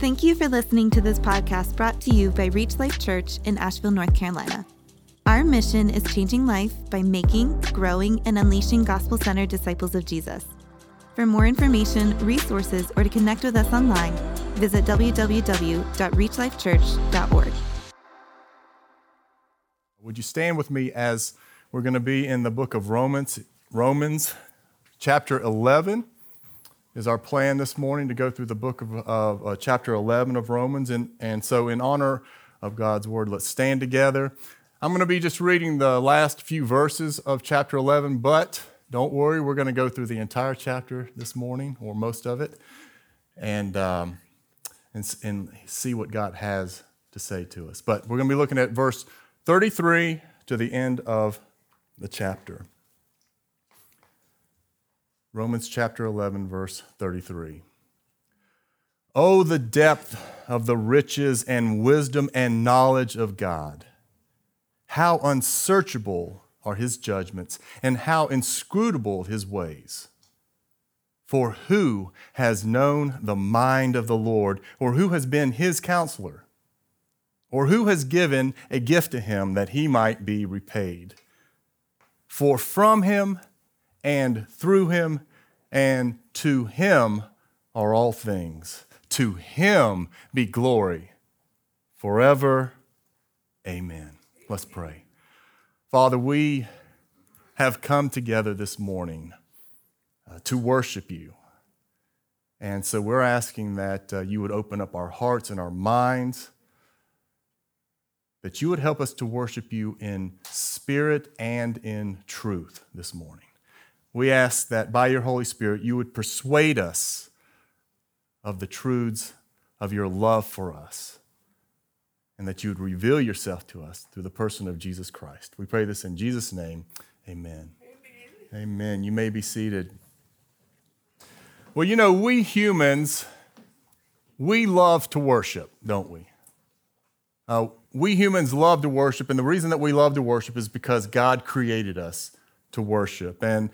Thank you for listening to this podcast brought to you by Reach Life Church in Asheville, North Carolina. Our mission is changing life by making, growing, and unleashing gospel centered disciples of Jesus. For more information, resources, or to connect with us online, visit www.reachlifechurch.org. Would you stand with me as we're going to be in the book of Romans, Romans chapter 11 is our plan this morning to go through the book of uh, chapter 11 of Romans. And, and so, in honor of God's word, let's stand together. I'm going to be just reading the last few verses of chapter 11, but don't worry, we're going to go through the entire chapter this morning, or most of it, and, um, and, and see what God has to say to us. But we're going to be looking at verse 33 to the end of the chapter. Romans chapter 11, verse 33. Oh, the depth of the riches and wisdom and knowledge of God! How unsearchable are his judgments, and how inscrutable his ways. For who has known the mind of the Lord, or who has been his counselor? Or who has given a gift to him that he might be repaid? For from him and through him and to him are all things. To him be glory forever. Amen. Let's pray. Father, we have come together this morning uh, to worship you. And so we're asking that uh, you would open up our hearts and our minds that you would help us to worship you in spirit and in truth this morning. We ask that by your Holy Spirit, you would persuade us of the truths of your love for us, and that you would reveal yourself to us through the person of Jesus Christ. We pray this in Jesus' name. Amen. Amen. Amen. You may be seated. Well, you know, we humans, we love to worship, don't we? Uh, we humans love to worship, and the reason that we love to worship is because God created us to worship. And,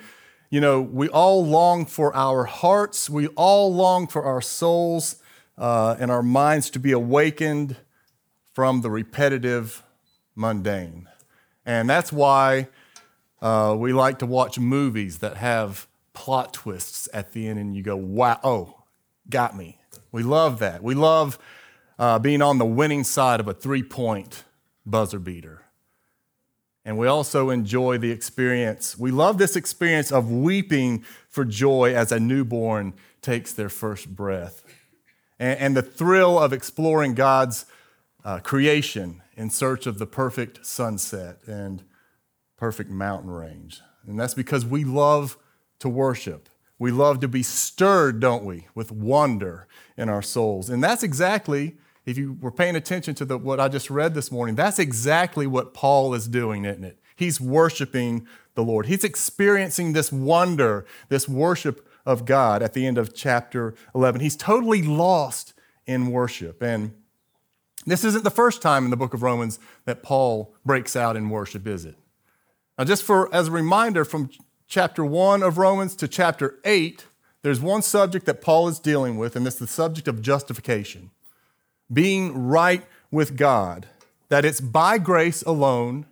you know, we all long for our hearts, we all long for our souls uh, and our minds to be awakened from the repetitive mundane. And that's why uh, we like to watch movies that have plot twists at the end, and you go, wow, oh, got me. We love that. We love uh, being on the winning side of a three point buzzer beater. And we also enjoy the experience. We love this experience of weeping for joy as a newborn takes their first breath. And, and the thrill of exploring God's uh, creation in search of the perfect sunset and perfect mountain range. And that's because we love to worship. We love to be stirred, don't we, with wonder in our souls. And that's exactly if you were paying attention to the, what I just read this morning, that's exactly what Paul is doing, isn't it? He's worshiping the Lord. He's experiencing this wonder, this worship of God at the end of chapter 11. He's totally lost in worship. And this isn't the first time in the book of Romans that Paul breaks out in worship, is it? Now, just for as a reminder, from chapter 1 of Romans to chapter 8, there's one subject that Paul is dealing with, and it's the subject of justification being right with God, that it's by grace alone,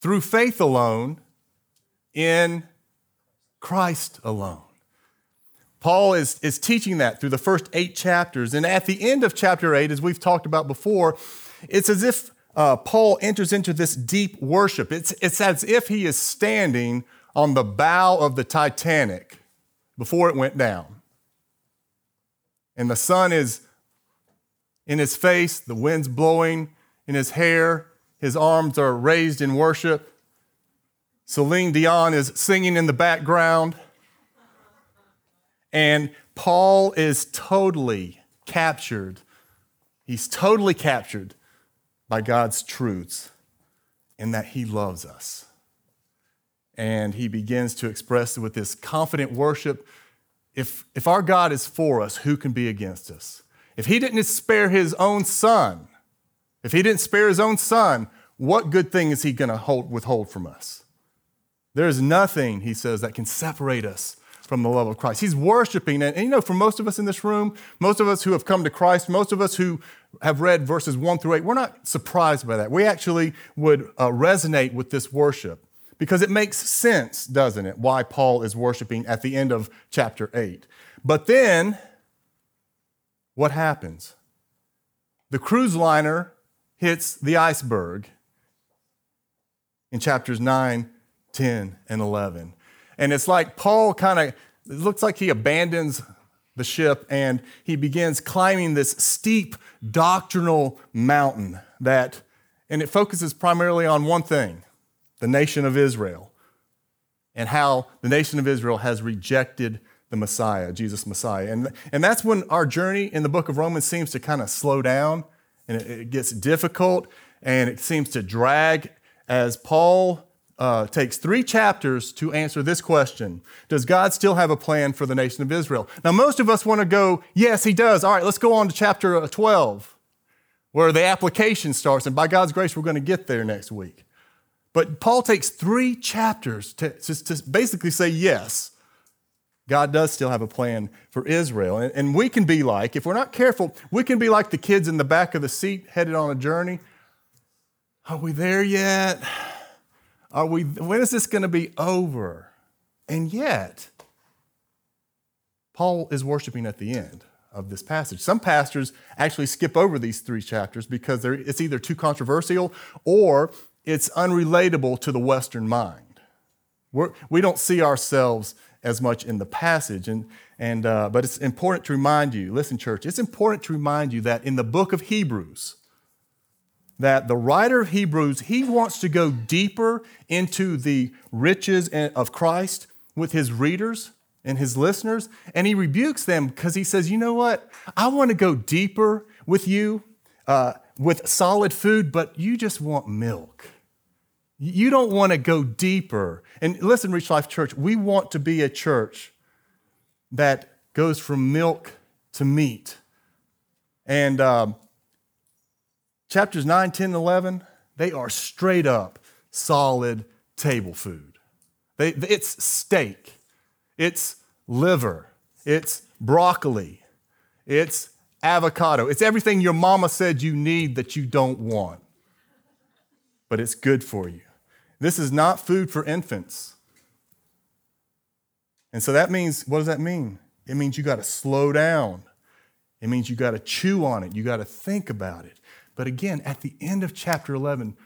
through faith alone, in Christ alone. Paul is, is teaching that through the first eight chapters. And at the end of chapter eight, as we've talked about before, it's as if uh, Paul enters into this deep worship. It's, it's as if he is standing on the bow of the Titanic before it went down. And the sun is in his face, the wind's blowing in his hair, his arms are raised in worship. Celine Dion is singing in the background. And Paul is totally captured. He's totally captured by God's truths in that he loves us. And he begins to express with this confident worship if, if our God is for us, who can be against us? If he didn't spare his own son, if he didn't spare his own son, what good thing is he going to withhold from us? There is nothing, he says, that can separate us from the love of Christ. He's worshiping. And, and, you know, for most of us in this room, most of us who have come to Christ, most of us who have read verses one through eight, we're not surprised by that. We actually would uh, resonate with this worship because it makes sense, doesn't it, why Paul is worshiping at the end of chapter eight. But then, what happens? The cruise liner hits the iceberg in chapters 9, 10, and 11. And it's like Paul kind of, it looks like he abandons the ship and he begins climbing this steep doctrinal mountain that, and it focuses primarily on one thing the nation of Israel and how the nation of Israel has rejected the Messiah, Jesus Messiah. And, and that's when our journey in the book of Romans seems to kind of slow down and it, it gets difficult and it seems to drag as Paul uh, takes three chapters to answer this question Does God still have a plan for the nation of Israel? Now, most of us want to go, Yes, he does. All right, let's go on to chapter uh, 12, where the application starts. And by God's grace, we're going to get there next week. But Paul takes three chapters to, to, to basically say, Yes, God does still have a plan for Israel. And, and we can be like, if we're not careful, we can be like the kids in the back of the seat headed on a journey. Are we there yet? Are we, when is this going to be over? And yet, Paul is worshiping at the end of this passage. Some pastors actually skip over these three chapters because it's either too controversial or it's unrelatable to the Western mind. We're, we do not see ourselves as much in the passage, and, and, uh, but it's important to remind you listen, church, it's important to remind you that in the book of Hebrews, that the writer of Hebrews, he wants to go deeper into the riches of Christ with his readers and his listeners. And he rebukes them because he says, you know what? I want to go deeper with you uh, with solid food, but you just want milk. You don't want to go deeper. And listen, Reach Life Church, we want to be a church that goes from milk to meat. And um, chapters 9, 10, 11, they are straight up solid table food. They, it's steak, it's liver, it's broccoli, it's avocado, it's everything your mama said you need that you don't want, but it's good for you. This is not food for infants. And so that means, what does that mean? It means you got to slow down. It means you got to chew on it. You got to think about it. But again, at the end of chapter 11,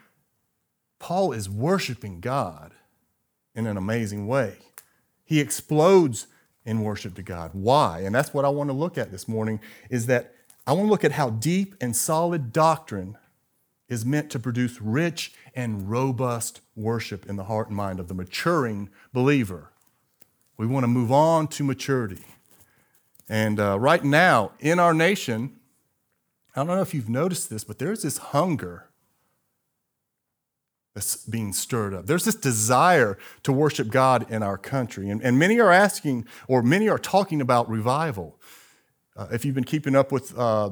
Paul is worshiping God in an amazing way. He explodes in worship to God. Why? And that's what I want to look at this morning is that I want to look at how deep and solid doctrine is meant to produce rich and robust worship in the heart and mind of the maturing believer. We want to move on to maturity. And uh, right now, in our nation, I don't know if you've noticed this, but there's this hunger that's being stirred up. There's this desire to worship God in our country. And, and many are asking, or many are talking about revival. Uh, if you've been keeping up with uh,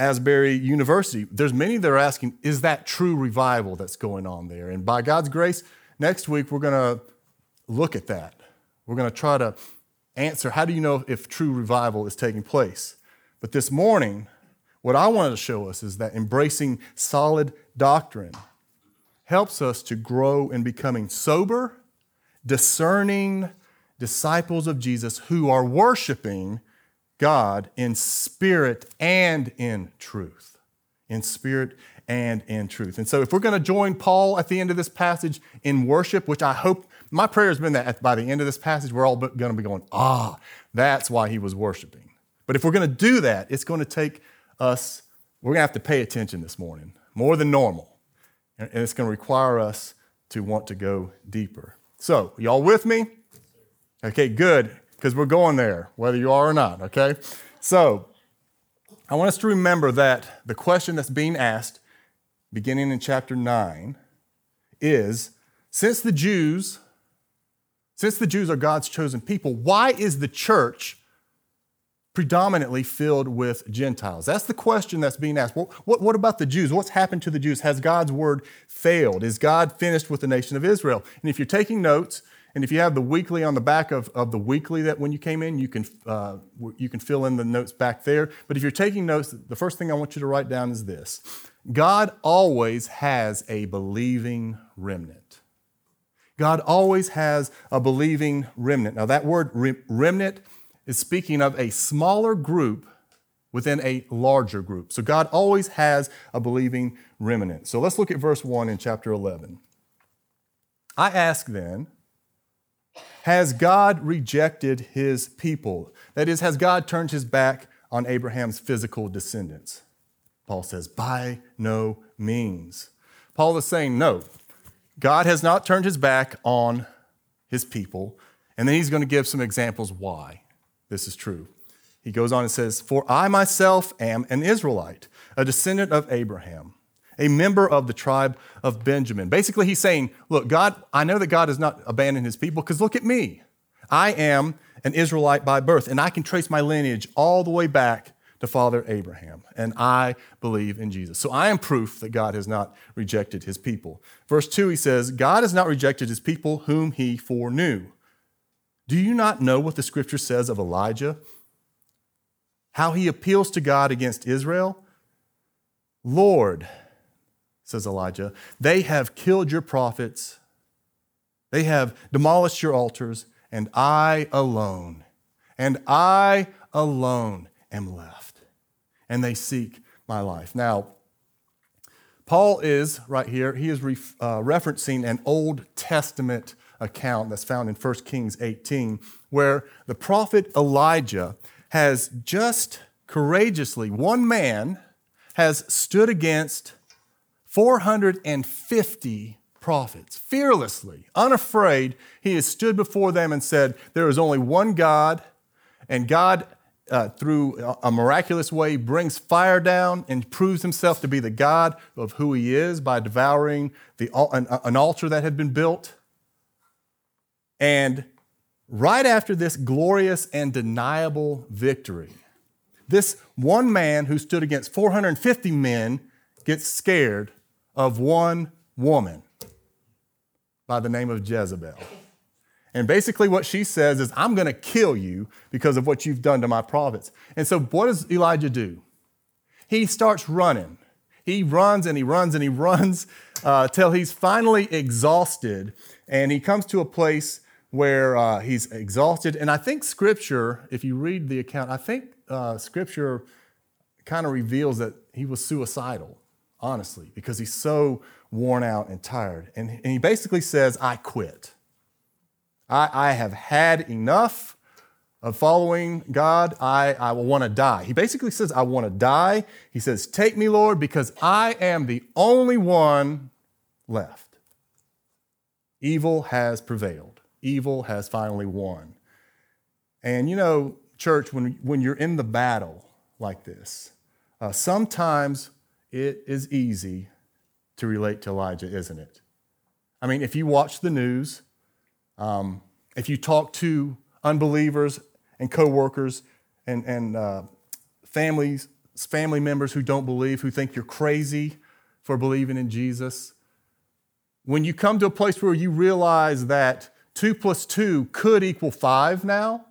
Asbury University, there's many that are asking, is that true revival that's going on there? And by God's grace, next week we're going to look at that. We're going to try to answer how do you know if true revival is taking place? But this morning, what I wanted to show us is that embracing solid doctrine helps us to grow in becoming sober, discerning disciples of Jesus who are worshiping God in spirit and in truth. In spirit and in truth. And so, if we're going to join Paul at the end of this passage in worship, which I hope, my prayer has been that by the end of this passage, we're all going to be going, ah, that's why he was worshiping. But if we're going to do that, it's going to take us, we're going to have to pay attention this morning, more than normal. And it's going to require us to want to go deeper. So, y'all with me? Okay, good because we're going there, whether you are or not, okay? So, I want us to remember that the question that's being asked, beginning in chapter 9, is since the Jews, since the Jews are God's chosen people, why is the church predominantly filled with Gentiles? That's the question that's being asked. Well, what, what about the Jews? What's happened to the Jews? Has God's word failed? Is God finished with the nation of Israel? And if you're taking notes, And if you have the weekly on the back of, of the weekly that when you came in, you can, uh, you can fill in the notes back there. But if you're taking notes, the first thing I want you to write down is this God always has a believing remnant. God always has a believing remnant. Now, that word remnant is speaking of a smaller group within a larger group. So, God always has a believing remnant. So, let's look at verse 1 in chapter 11. I ask then, has God rejected his people? That is, has God turned his back on Abraham's physical descendants? Paul says, by no means. Paul is saying, no, God has not turned his back on his people. And then he's going to give some examples why this is true. He goes on and says, For I myself am an Israelite, a descendant of Abraham a member of the tribe of Benjamin. Basically, he's saying, Look, God, I know that God has not abandoned his people because look at me. I am an Israelite by birth, and I can trace my lineage all the way back to Father Abraham, and I believe in Jesus. So I am proof that God has not rejected his people. Verse 2, he says, God has not rejected his people whom he foreknew. Do you not know what the scripture says of Elijah? How he appeals to God against Israel? Lord, says Elijah. They have killed your prophets, they have demolished your altars, and I alone, and I alone am left. And they seek my life. Now, Paul is right here, he is ref, uh, referencing an Old Testament account that's found in 1 Kings 18, where the prophet Elijah has just courageously, one man has stood against 450 prophets. Fearlessly, unafraid, he has stood before them and said, There is only one God, and God, uh, through a miraculous way, brings fire down and proves himself to be the God of who he is by devouring the, an, an altar that had been built. And right after this glorious and deniable victory, this one man who stood against 450 men gets scared of one woman by the name of Jezebel. And basically, what she says is, I'm going to kill you because of what you've done to my prophets. And so, what does Elijah do? He starts running. He runs and he runs and he runs uh, till he's finally exhausted. And he comes to a place where uh, he's exhausted. And I think scripture, if you read the account, I think uh, scripture kind of reveals that he was suicidal honestly, because he's so worn out and tired. And, and he basically says, I quit. I, I have had enough of following God. I, I will want to die. He basically says, I want to die. He says, Take me, Lord, because I am the only one left. Evil has prevailed, evil has finally won. And you know, church, when, when you're in the battle like this, uh, sometimes it is easy to relate to Elijah, isn't it? I mean, if you watch the news, um, if you talk to unbelievers and coworkers and, and uh, families, family members who don't believe, who think you're crazy for believing in Jesus, when you come to a place where you realize that two plus two could equal five now,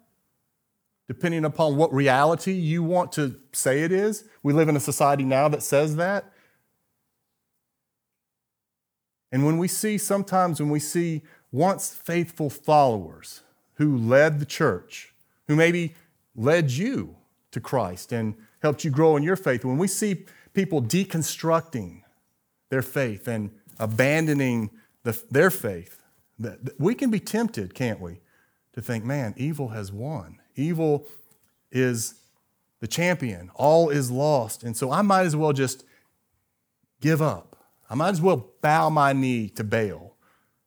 depending upon what reality you want to say it is. We live in a society now that says that. And when we see, sometimes when we see once faithful followers who led the church, who maybe led you to Christ and helped you grow in your faith, when we see people deconstructing their faith and abandoning the, their faith, we can be tempted, can't we, to think, man, evil has won. Evil is the champion. All is lost. And so I might as well just give up. I might as well bow my knee to Baal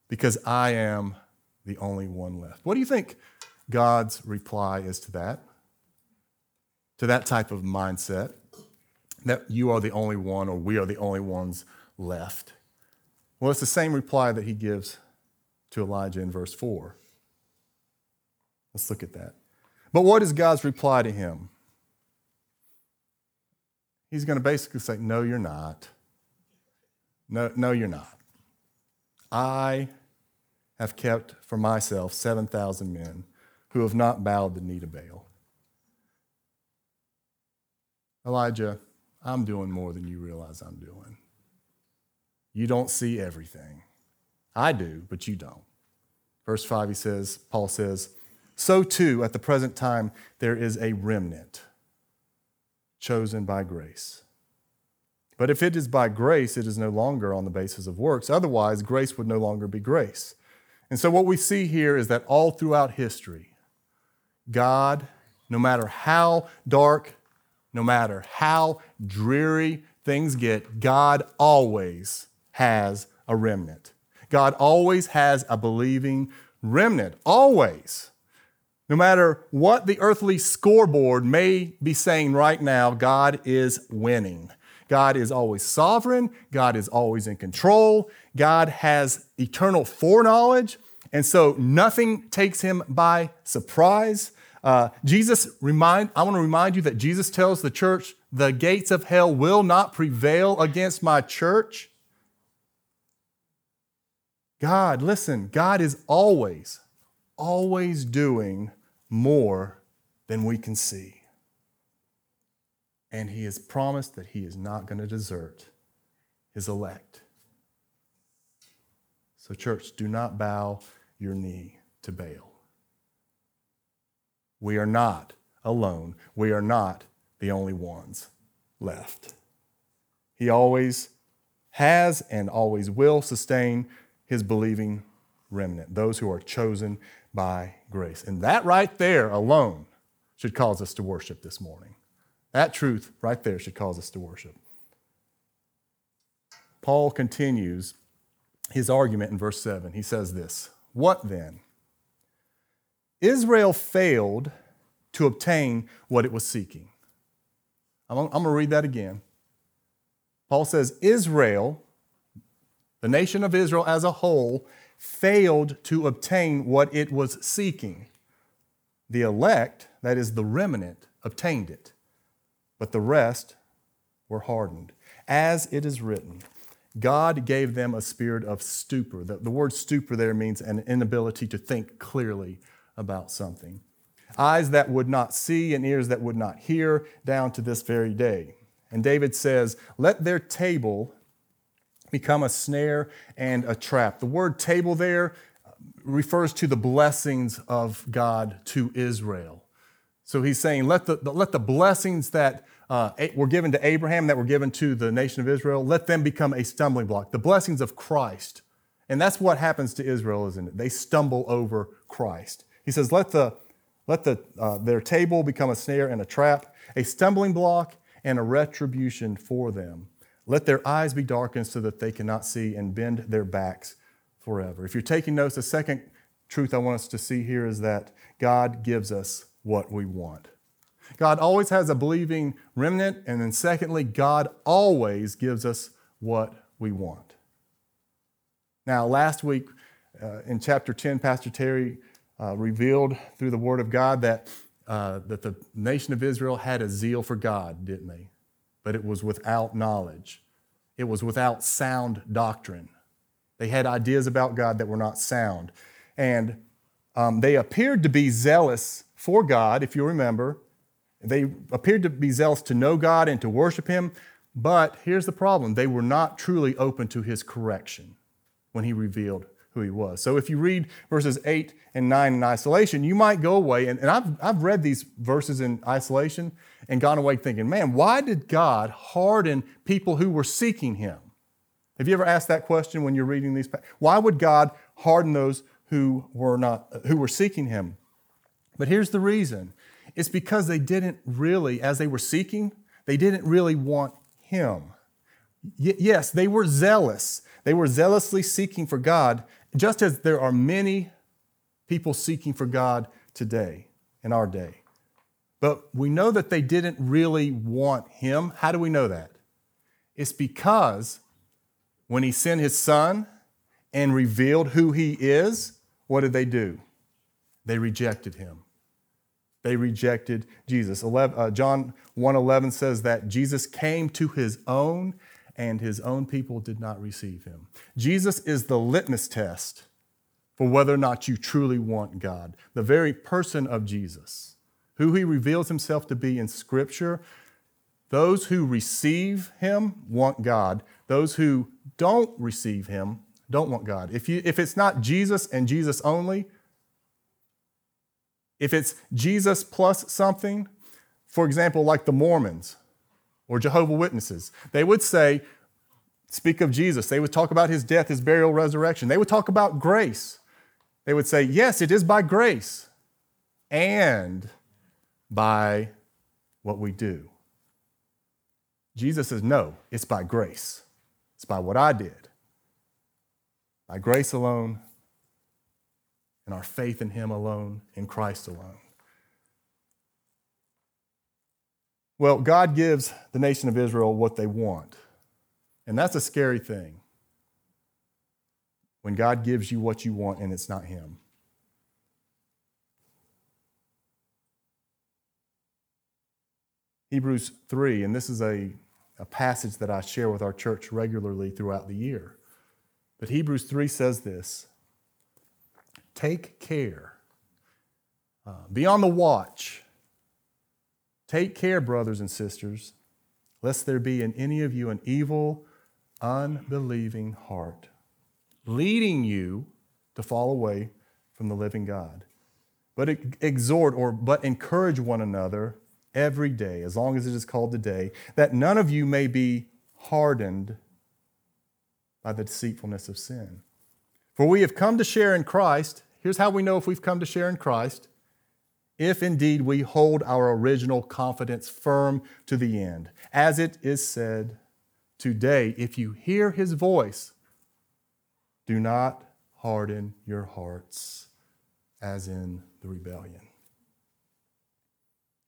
because I am the only one left. What do you think God's reply is to that? To that type of mindset that you are the only one or we are the only ones left? Well, it's the same reply that he gives to Elijah in verse 4. Let's look at that. But what is God's reply to him? He's going to basically say, No, you're not. No, no, you're not. I have kept for myself 7,000 men who have not bowed the knee to Baal. Elijah, I'm doing more than you realize I'm doing. You don't see everything. I do, but you don't. Verse 5, he says, Paul says, So too, at the present time, there is a remnant chosen by grace. But if it is by grace, it is no longer on the basis of works. Otherwise, grace would no longer be grace. And so, what we see here is that all throughout history, God, no matter how dark, no matter how dreary things get, God always has a remnant. God always has a believing remnant, always. No matter what the earthly scoreboard may be saying right now, God is winning. God is always sovereign. God is always in control. God has eternal foreknowledge. And so nothing takes him by surprise. Uh, Jesus remind I want to remind you that Jesus tells the church, the gates of hell will not prevail against my church. God, listen, God is always, always doing more than we can see. And He has promised that He is not going to desert His elect. So, church, do not bow your knee to Baal. We are not alone. We are not the only ones left. He always has and always will sustain his believing remnant, those who are chosen by grace. And that right there alone should cause us to worship this morning. That truth right there should cause us to worship. Paul continues his argument in verse 7. He says this What then? Israel failed to obtain what it was seeking. I'm, going to read that again. Paul says, Israel the nation of Israel as a whole failed to obtain what it was seeking. The elect, that is the remnant, obtained it, but the rest were hardened. As it is written, God gave them a spirit of stupor. The, the word stupor there means an inability to think clearly about something. Eyes that would not see and ears that would not hear, down to this very day. And David says, Let their table become a snare and a trap. The word table there refers to the blessings of God to Israel. So he's saying, let the, let the blessings that uh, were given to Abraham, that were given to the nation of Israel, let them become a stumbling block. The blessings of Christ. And that's what happens to Israel, isn't it? They stumble over Christ. He says, let, the, let the, uh, their table become a snare and a trap, a stumbling block and a retribution for them. Let their eyes be darkened so that they cannot see and bend their backs forever. If you're taking notes, the second truth I want us to see here is that God gives us what we want. God always has a believing remnant, and then secondly, God always gives us what we want. Now, last week uh, in chapter 10, Pastor Terry uh, revealed through the Word of God that, uh, that the nation of Israel had a zeal for God, didn't they? But it was without knowledge. It was without sound doctrine. They had ideas about God that were not sound. And um, they appeared to be zealous for God, if you remember. They appeared to be zealous to know God and to worship Him. But here's the problem they were not truly open to His correction when He revealed who He was. So if you read verses 8 and 9 in isolation, you might go away, and, and I've, I've read these verses in isolation, and gone away thinking, man, why did God harden people who were seeking Him? Have you ever asked that question when you're reading these? Why would God harden those who were not who were seeking Him? But here's the reason: it's because they didn't really, as they were seeking, they didn't really want Him. Y- yes, they were zealous. They were zealously seeking for God, just as there are many people seeking for God today in our day. But we know that they didn't really want him. How do we know that? It's because when he sent his son and revealed who he is, what did they do? They rejected him. They rejected Jesus. 11, uh, John 1:11 says that Jesus came to his own and his own people did not receive him. Jesus is the litmus test for whether or not you truly want God. The very person of Jesus, who he reveals himself to be in Scripture, those who receive him want God. Those who don't receive him don't want God. If, you, if it's not Jesus and Jesus only, if it's Jesus plus something, for example, like the Mormons or Jehovah Witnesses, they would say, speak of Jesus. They would talk about his death, his burial, resurrection. They would talk about grace. They would say, yes, it is by grace and by what we do. Jesus says, no, it's by grace. It's by what I did. By grace alone, and our faith in Him alone, in Christ alone. Well, God gives the nation of Israel what they want. And that's a scary thing. When God gives you what you want and it's not Him. Hebrews 3, and this is a, a passage that I share with our church regularly throughout the year. But Hebrews 3 says this Take care, uh, be on the watch. Take care, brothers and sisters, lest there be in any of you an evil, unbelieving heart, leading you to fall away from the living God. But exhort or but encourage one another every day, as long as it is called today, that none of you may be hardened by the deceitfulness of sin. For we have come to share in Christ. Here's how we know if we've come to share in Christ if indeed we hold our original confidence firm to the end. As it is said, today, if you hear his voice, do not harden your hearts as in the rebellion.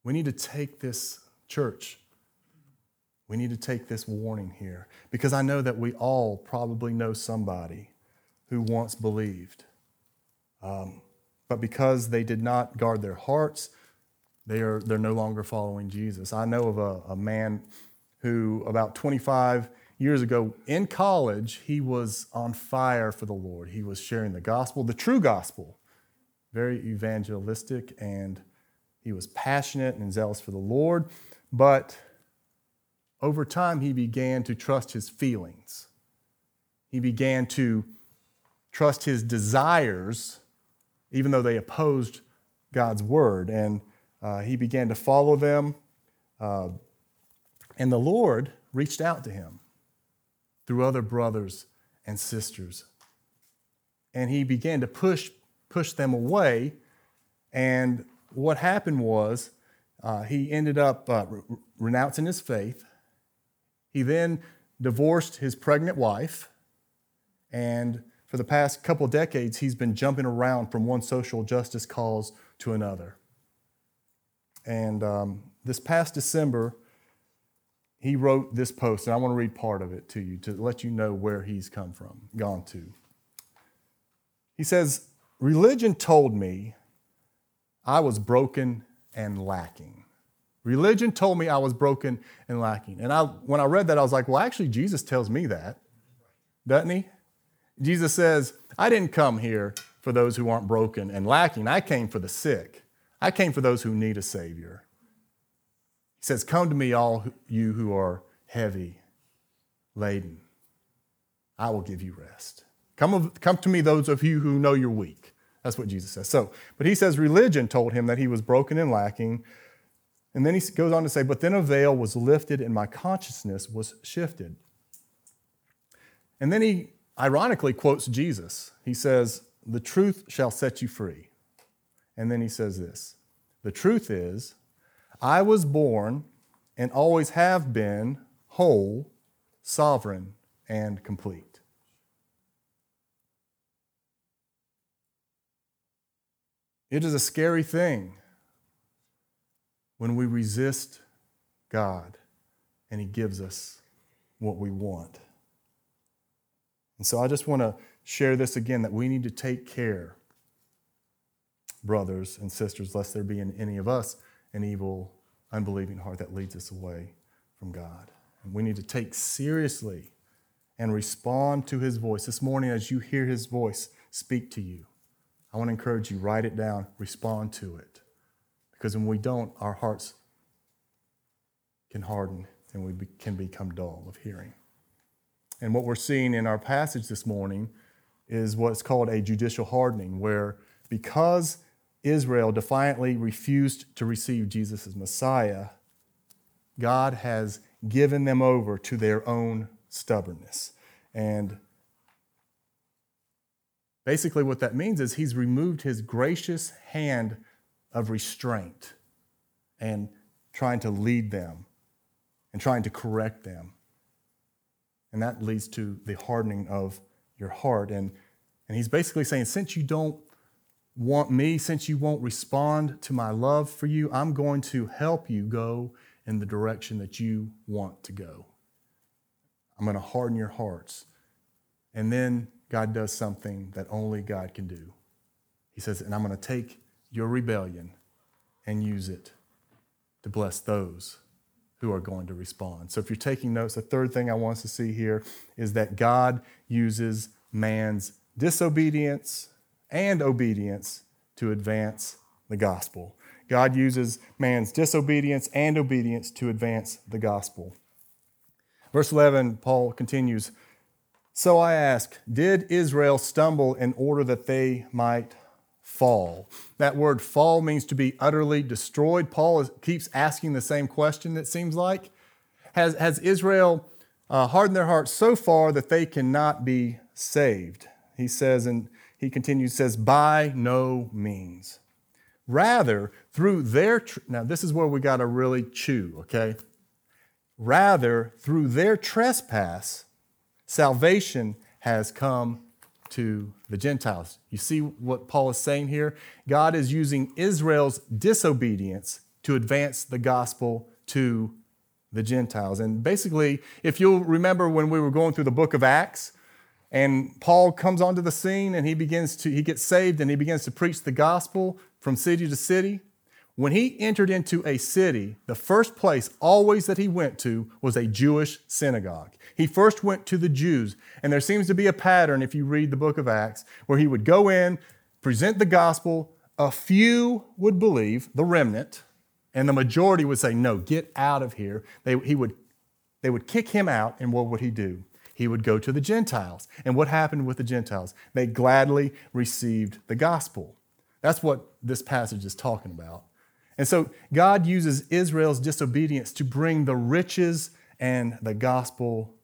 We need to take this church. We need to take this warning here because I know that we all probably know somebody who once believed. Um, but because they did not guard their hearts, they are, they're no longer following Jesus. I know of a, a man who, about 25 years ago in college, he was on fire for the Lord. He was sharing the gospel, the true gospel, very evangelistic, and he was passionate and zealous for the Lord. But over time, he began to trust his feelings. He began to trust his desires even though they opposed God's word. And uh, he began to follow them. Uh, and the Lord reached out to him through other brothers and sisters. And he began to push, push them away. And what happened was uh, he ended up uh, re- renouncing his faith. He then divorced his pregnant wife and for the past couple decades, he's been jumping around from one social justice cause to another. And um, this past December, he wrote this post, and I want to read part of it to you to let you know where he's come from, gone to. He says, Religion told me I was broken and lacking. Religion told me I was broken and lacking. And I, when I read that, I was like, well, actually, Jesus tells me that, doesn't he? Jesus says, I didn't come here for those who aren't broken and lacking. I came for the sick. I came for those who need a Savior. He says, Come to me, all you who are heavy laden. I will give you rest. Come, come to me, those of you who know you're weak. That's what Jesus says. So, but he says religion told him that he was broken and lacking. And then he goes on to say, But then a veil was lifted and my consciousness was shifted. And then he ironically quotes Jesus. He says, The truth shall set you free. And then he says this The truth is, I was born and always have been whole, sovereign, and complete. It is a scary thing when we resist God and He gives us what we want. And so I just want to share this again that we need to take care, brothers and sisters, lest there be in any of us an evil, unbelieving heart that leads us away from God. And we need to take seriously and respond to his voice. This morning, as you hear his voice speak to you, I want to encourage you write it down, respond to it. Because when we don't, our hearts can harden and we be, can become dull of hearing. And what we're seeing in our passage this morning is what's called a judicial hardening, where because Israel defiantly refused to receive Jesus as Messiah, God has given them over to their own stubbornness. And basically, what that means is He's removed His gracious hand of restraint and trying to lead them and trying to correct them. And that leads to the hardening of your heart. And, and He's basically saying, since you don't want me, since you won't respond to my love for you, I'm going to help you go in the direction that you want to go. I'm going to harden your hearts. And then God does something that only God can do. He says, and I'm going to take your rebellion and use it to bless those who are going to respond. So if you're taking notes, the third thing I want us to see here is that God uses man's disobedience and obedience to advance the gospel. God uses man's disobedience and obedience to advance the gospel. Verse 11, Paul continues So I ask, did Israel stumble in order that they might fall? That word fall means to be utterly destroyed. Paul is, keeps asking the same question, it seems like. Has, has Israel uh, hardened their hearts so far that they cannot be saved? He says, and he continues, says, by no means. Rather, through their, tr- now this is where we got to really chew, okay? Rather, through their trespass, salvation has come to the Gentiles. You see what Paul is saying here? God is using Israel's disobedience to advance the gospel to the Gentiles. And basically, if you'll remember when we were going through the book of Acts, and Paul comes onto the scene and he begins to, he gets saved and he begins to preach the gospel from city to city. When he entered into a city, the first place always that he went to was a Jewish synagogue. He first went to the Jews, and there seems to be a pattern if you read the book of Acts where he would go in, present the gospel, a few would believe, the remnant, and the majority would say, No, get out of here. They, he would, they would kick him out, and what would he do? He would go to the Gentiles. And what happened with the Gentiles? They gladly received the gospel. That's what this passage is talking about. And so God uses Israel's disobedience to bring the riches and the gospel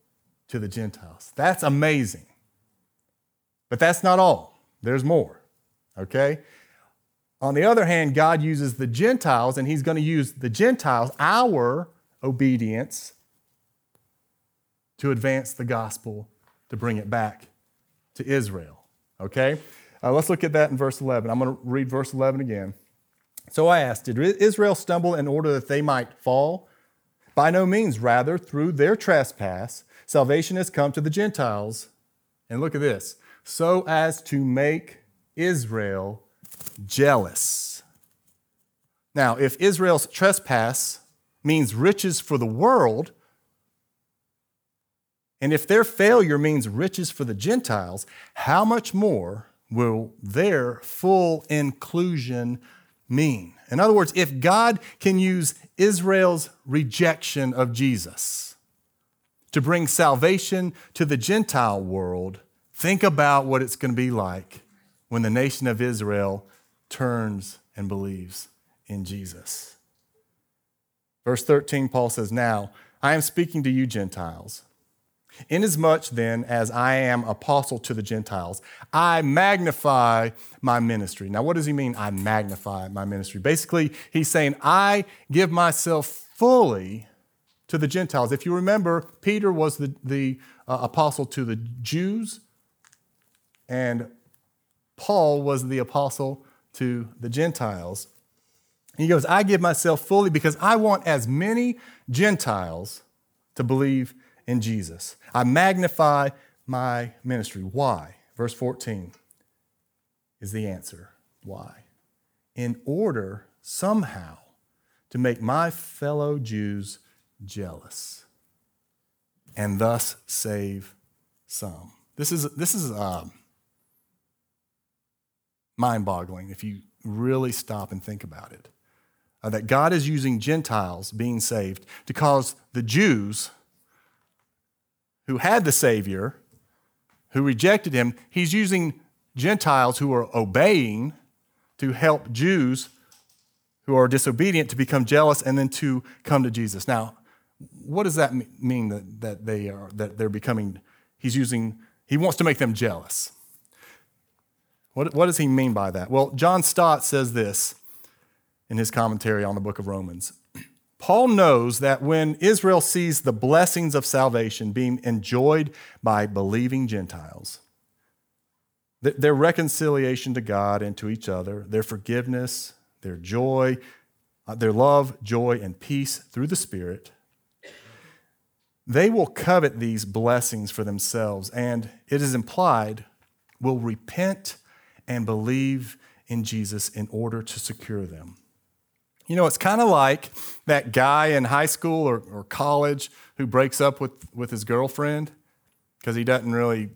to the Gentiles. That's amazing. But that's not all, there's more. Okay? On the other hand, God uses the Gentiles, and He's going to use the Gentiles, our obedience, to advance the gospel, to bring it back to Israel. Okay? Uh, let's look at that in verse 11. I'm going to read verse 11 again. So I asked, Did Israel stumble in order that they might fall? By no means, rather, through their trespass, salvation has come to the Gentiles. And look at this so as to make Israel jealous. Now, if Israel's trespass means riches for the world, and if their failure means riches for the Gentiles, how much more will their full inclusion mean? In other words, if God can use Israel's rejection of Jesus to bring salvation to the Gentile world, think about what it's going to be like when the nation of Israel turns and believes in Jesus. Verse 13, Paul says, Now I am speaking to you, Gentiles. Inasmuch then as I am apostle to the Gentiles, I magnify my ministry. Now, what does he mean, I magnify my ministry? Basically, he's saying, I give myself fully to the Gentiles. If you remember, Peter was the, the uh, apostle to the Jews, and Paul was the apostle to the Gentiles. He goes, I give myself fully because I want as many Gentiles to believe in Jesus. I magnify my ministry. Why? Verse 14 is the answer. Why? In order somehow to make my fellow Jews jealous and thus save some. This is, this is um, mind boggling if you really stop and think about it. Uh, that God is using Gentiles being saved to cause the Jews who had the Savior, who rejected him, he's using Gentiles who are obeying to help Jews who are disobedient to become jealous and then to come to Jesus. Now, what does that mean that, that they are that they're becoming he's using he wants to make them jealous. What, what does he mean by that? Well, John Stott says this in his commentary on the book of Romans. Paul knows that when Israel sees the blessings of salvation being enjoyed by believing Gentiles, their reconciliation to God and to each other, their forgiveness, their joy, uh, their love, joy, and peace through the Spirit, they will covet these blessings for themselves, and it is implied, will repent and believe in Jesus in order to secure them. You know, it's kind of like that guy in high school or, or college who breaks up with, with his girlfriend because he doesn't really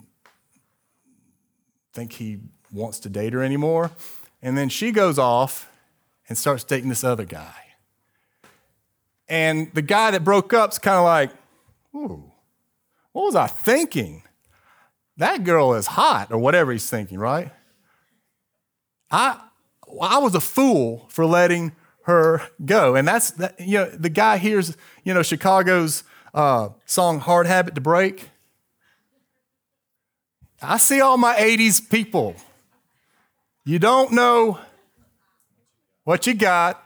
think he wants to date her anymore. And then she goes off and starts dating this other guy. And the guy that broke up's kind of like, ooh, what was I thinking? That girl is hot, or whatever he's thinking, right? I, I was a fool for letting her go. And that's, that, you know, the guy hears, you know, Chicago's uh, song Hard Habit to Break. I see all my 80s people. You don't know what you got.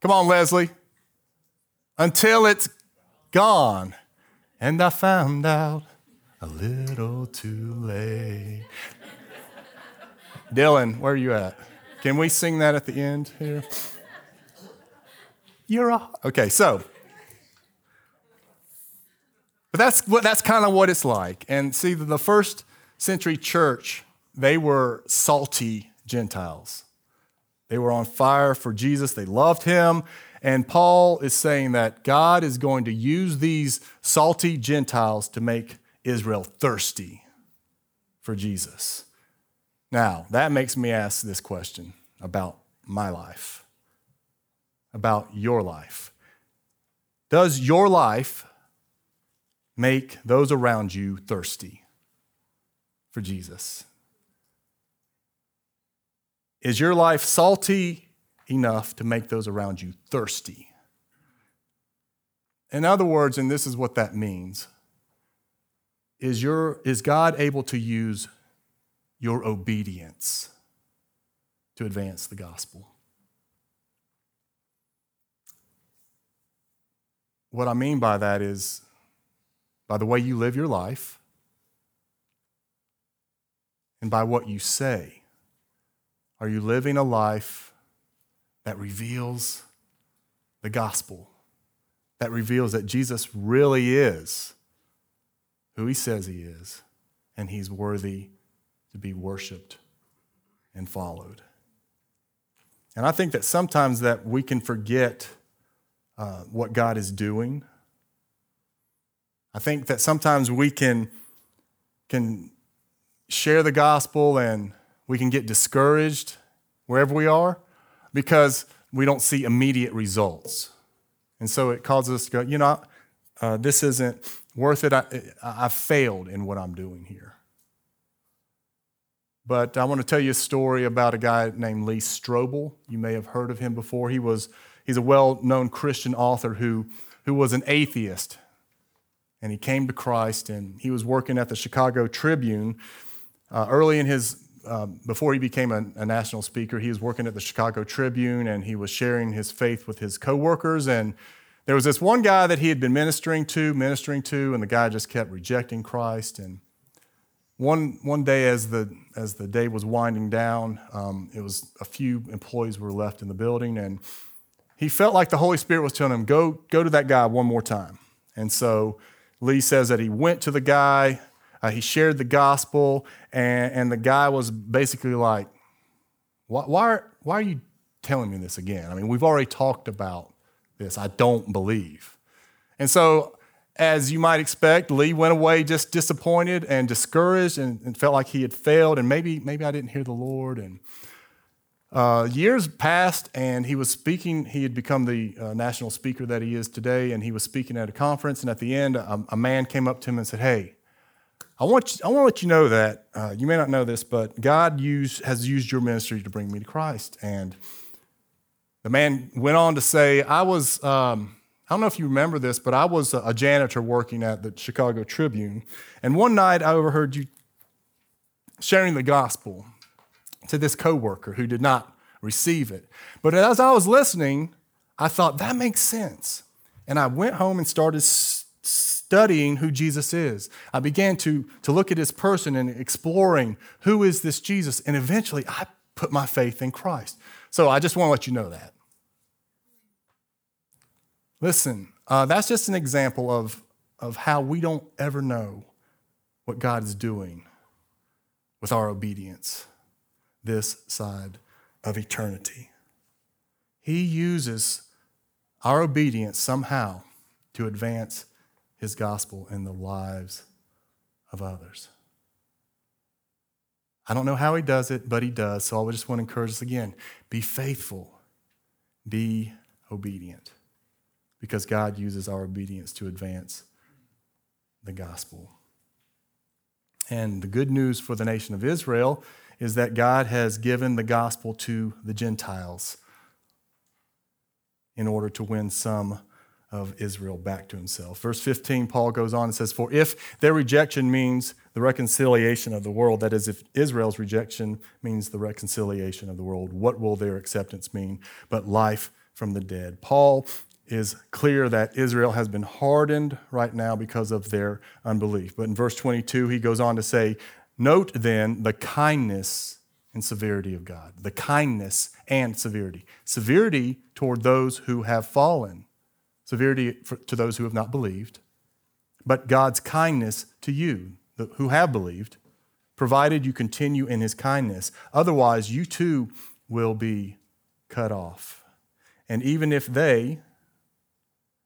Come on, Leslie. Until it's gone. And I found out a little too late. Dylan, where are you at? Can we sing that at the end here? You're a, okay. So, but that's what that's kind of what it's like. And see, the first century church, they were salty Gentiles. They were on fire for Jesus. They loved him. And Paul is saying that God is going to use these salty Gentiles to make Israel thirsty for Jesus. Now, that makes me ask this question about my life, about your life. Does your life make those around you thirsty for Jesus? Is your life salty enough to make those around you thirsty? In other words, and this is what that means, is, your, is God able to use your obedience to advance the gospel. What I mean by that is by the way you live your life and by what you say. Are you living a life that reveals the gospel, that reveals that Jesus really is who he says he is, and he's worthy to be worshiped and followed. And I think that sometimes that we can forget uh, what God is doing. I think that sometimes we can, can share the gospel and we can get discouraged wherever we are because we don't see immediate results. And so it causes us to go, you know, uh, this isn't worth it. I, I failed in what I'm doing here. But I want to tell you a story about a guy named Lee Strobel. You may have heard of him before. He was, he's a well known Christian author who, who was an atheist. And he came to Christ and he was working at the Chicago Tribune. Uh, early in his, uh, before he became a, a, national speaker, he was working at the Chicago Tribune and he was sharing his faith with his coworkers. And there was this one guy that he had been ministering to, ministering to, and the guy just kept rejecting Christ. And one, one day, as the, as the day was winding down, um, it was a few employees were left in the building, and he felt like the Holy Spirit was telling him, go, go to that guy one more time. And so Lee says that he went to the guy, uh, he shared the gospel, and, and the guy was basically like, why, why, are, why are you telling me this again? I mean, we've already talked about this. I don't believe. And so as you might expect, Lee went away just disappointed and discouraged and, and felt like he had failed. And maybe, maybe I didn't hear the Lord. And uh, years passed, and he was speaking. He had become the uh, national speaker that he is today, and he was speaking at a conference. And at the end, a, a man came up to him and said, Hey, I want, you, I want to let you know that uh, you may not know this, but God has used your ministry to bring me to Christ. And the man went on to say, I was. Um, I don't know if you remember this, but I was a janitor working at the Chicago Tribune. And one night I overheard you sharing the gospel to this coworker who did not receive it. But as I was listening, I thought that makes sense. And I went home and started studying who Jesus is. I began to, to look at his person and exploring who is this Jesus. And eventually I put my faith in Christ. So I just want to let you know that. Listen, uh, that's just an example of, of how we don't ever know what God is doing with our obedience this side of eternity. He uses our obedience somehow to advance his gospel in the lives of others. I don't know how he does it, but he does. So I just want to encourage us again be faithful, be obedient because God uses our obedience to advance the gospel. And the good news for the nation of Israel is that God has given the gospel to the Gentiles in order to win some of Israel back to himself. Verse 15, Paul goes on and says, For if their rejection means the reconciliation of the world, that is, if Israel's rejection means the reconciliation of the world, what will their acceptance mean but life from the dead? Paul is clear that Israel has been hardened right now because of their unbelief. But in verse 22, he goes on to say, Note then the kindness and severity of God. The kindness and severity. Severity toward those who have fallen, severity to those who have not believed, but God's kindness to you who have believed, provided you continue in his kindness. Otherwise, you too will be cut off. And even if they,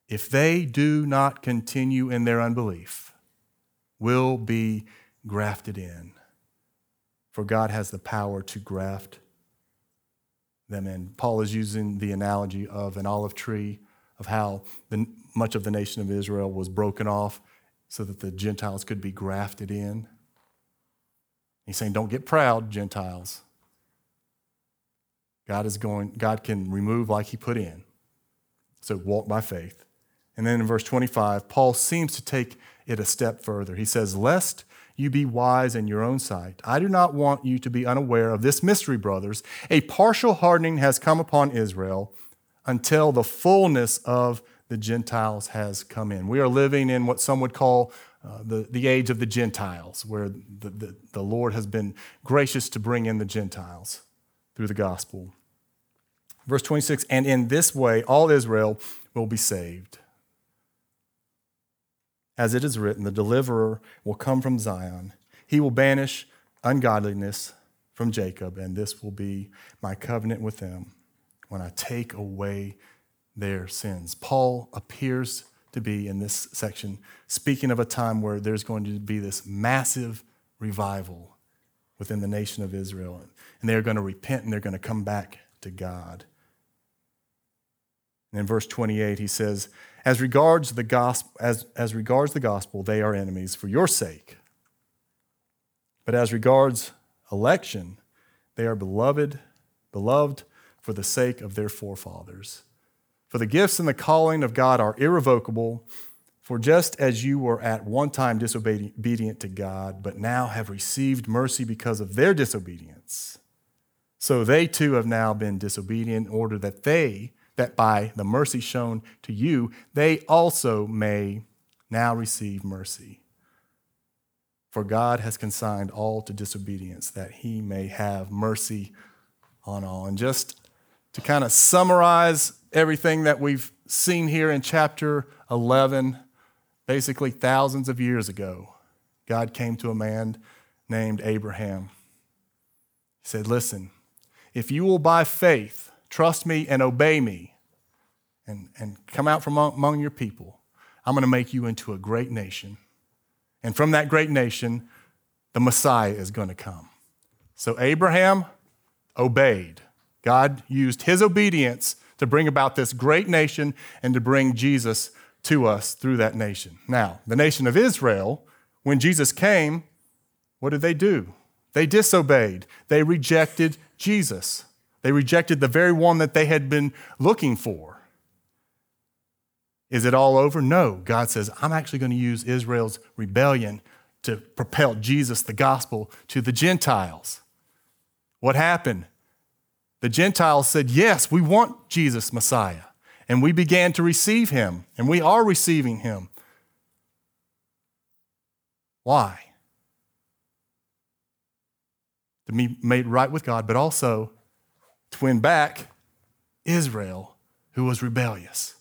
if they do not continue in their unbelief, will be grafted in. For God has the power to graft them in. Paul is using the analogy of an olive tree, of how the, much of the nation of Israel was broken off so that the Gentiles could be grafted in. He's saying, Don't get proud, Gentiles. God is going, God can remove like he put in. So walk by faith. And then in verse 25, Paul seems to take it a step further. He says, Lest you be wise in your own sight, I do not want you to be unaware of this mystery, brothers. A partial hardening has come upon Israel until the fullness of the Gentiles has come in. We are living in what some would call uh, the, the age of the Gentiles, where the, the, the Lord has been gracious to bring in the Gentiles through the gospel. Verse 26 And in this way, all Israel will be saved. As it is written, the deliverer will come from Zion. He will banish ungodliness from Jacob, and this will be my covenant with them when I take away their sins. Paul appears to be in this section speaking of a time where there's going to be this massive revival within the nation of Israel. And they're going to repent and they're going to come back to God. And in verse 28, he says, as regards the gospel, as, as regards the gospel, they are enemies for your sake. But as regards election, they are beloved, beloved for the sake of their forefathers. For the gifts and the calling of God are irrevocable. For just as you were at one time disobedient to God, but now have received mercy because of their disobedience, so they too have now been disobedient in order that they that by the mercy shown to you, they also may now receive mercy. For God has consigned all to disobedience, that he may have mercy on all. And just to kind of summarize everything that we've seen here in chapter 11, basically thousands of years ago, God came to a man named Abraham. He said, Listen, if you will by faith trust me and obey me, and, and come out from among, your people, I'm going to make you into a great nation. And from that great nation, the Messiah is going to come. So Abraham obeyed. God used his obedience to bring about this great nation and to bring Jesus to us through that nation. Now, the nation of Israel, when Jesus came, what did they do? They disobeyed. They rejected Jesus. They rejected the very one that they had been looking for. Is it all over? No. God says, I'm actually going to use Israel's rebellion to propel Jesus, the gospel, to the Gentiles. What happened? The Gentiles said, Yes, we want Jesus, Messiah. And we began to receive him, and we are receiving him. Why? To be made right with God, but also to win back Israel, who was rebellious.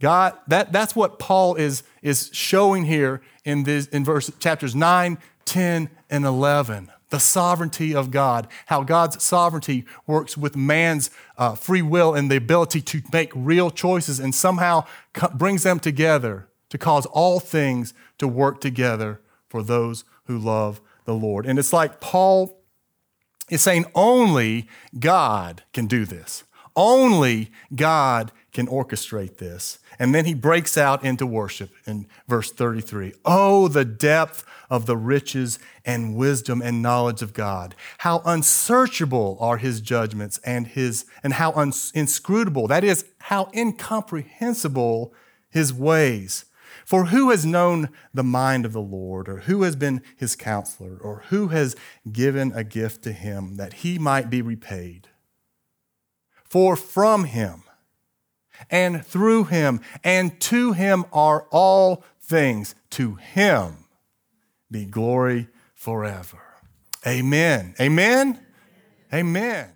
God, that, that's what Paul is, is showing here in, this, in verse, chapters 9, 10, and 11. The sovereignty of God, how God's sovereignty works with man's uh, free will and the ability to make real choices and somehow co- brings them together to cause all things to work together for those who love the Lord. And it's like Paul is saying only God can do this. Only God can orchestrate this. And then he breaks out into worship in verse 33. Oh, the depth of the riches and wisdom and knowledge of God. How unsearchable are his judgments and his and how inscrutable, that is, how incomprehensible his ways. For who has known the mind of the Lord, or who has been his counselor, or who has given a gift to him that he might be repaid? For from him and through him and to him are all things. To him be glory forever. Amen. Amen. Amen.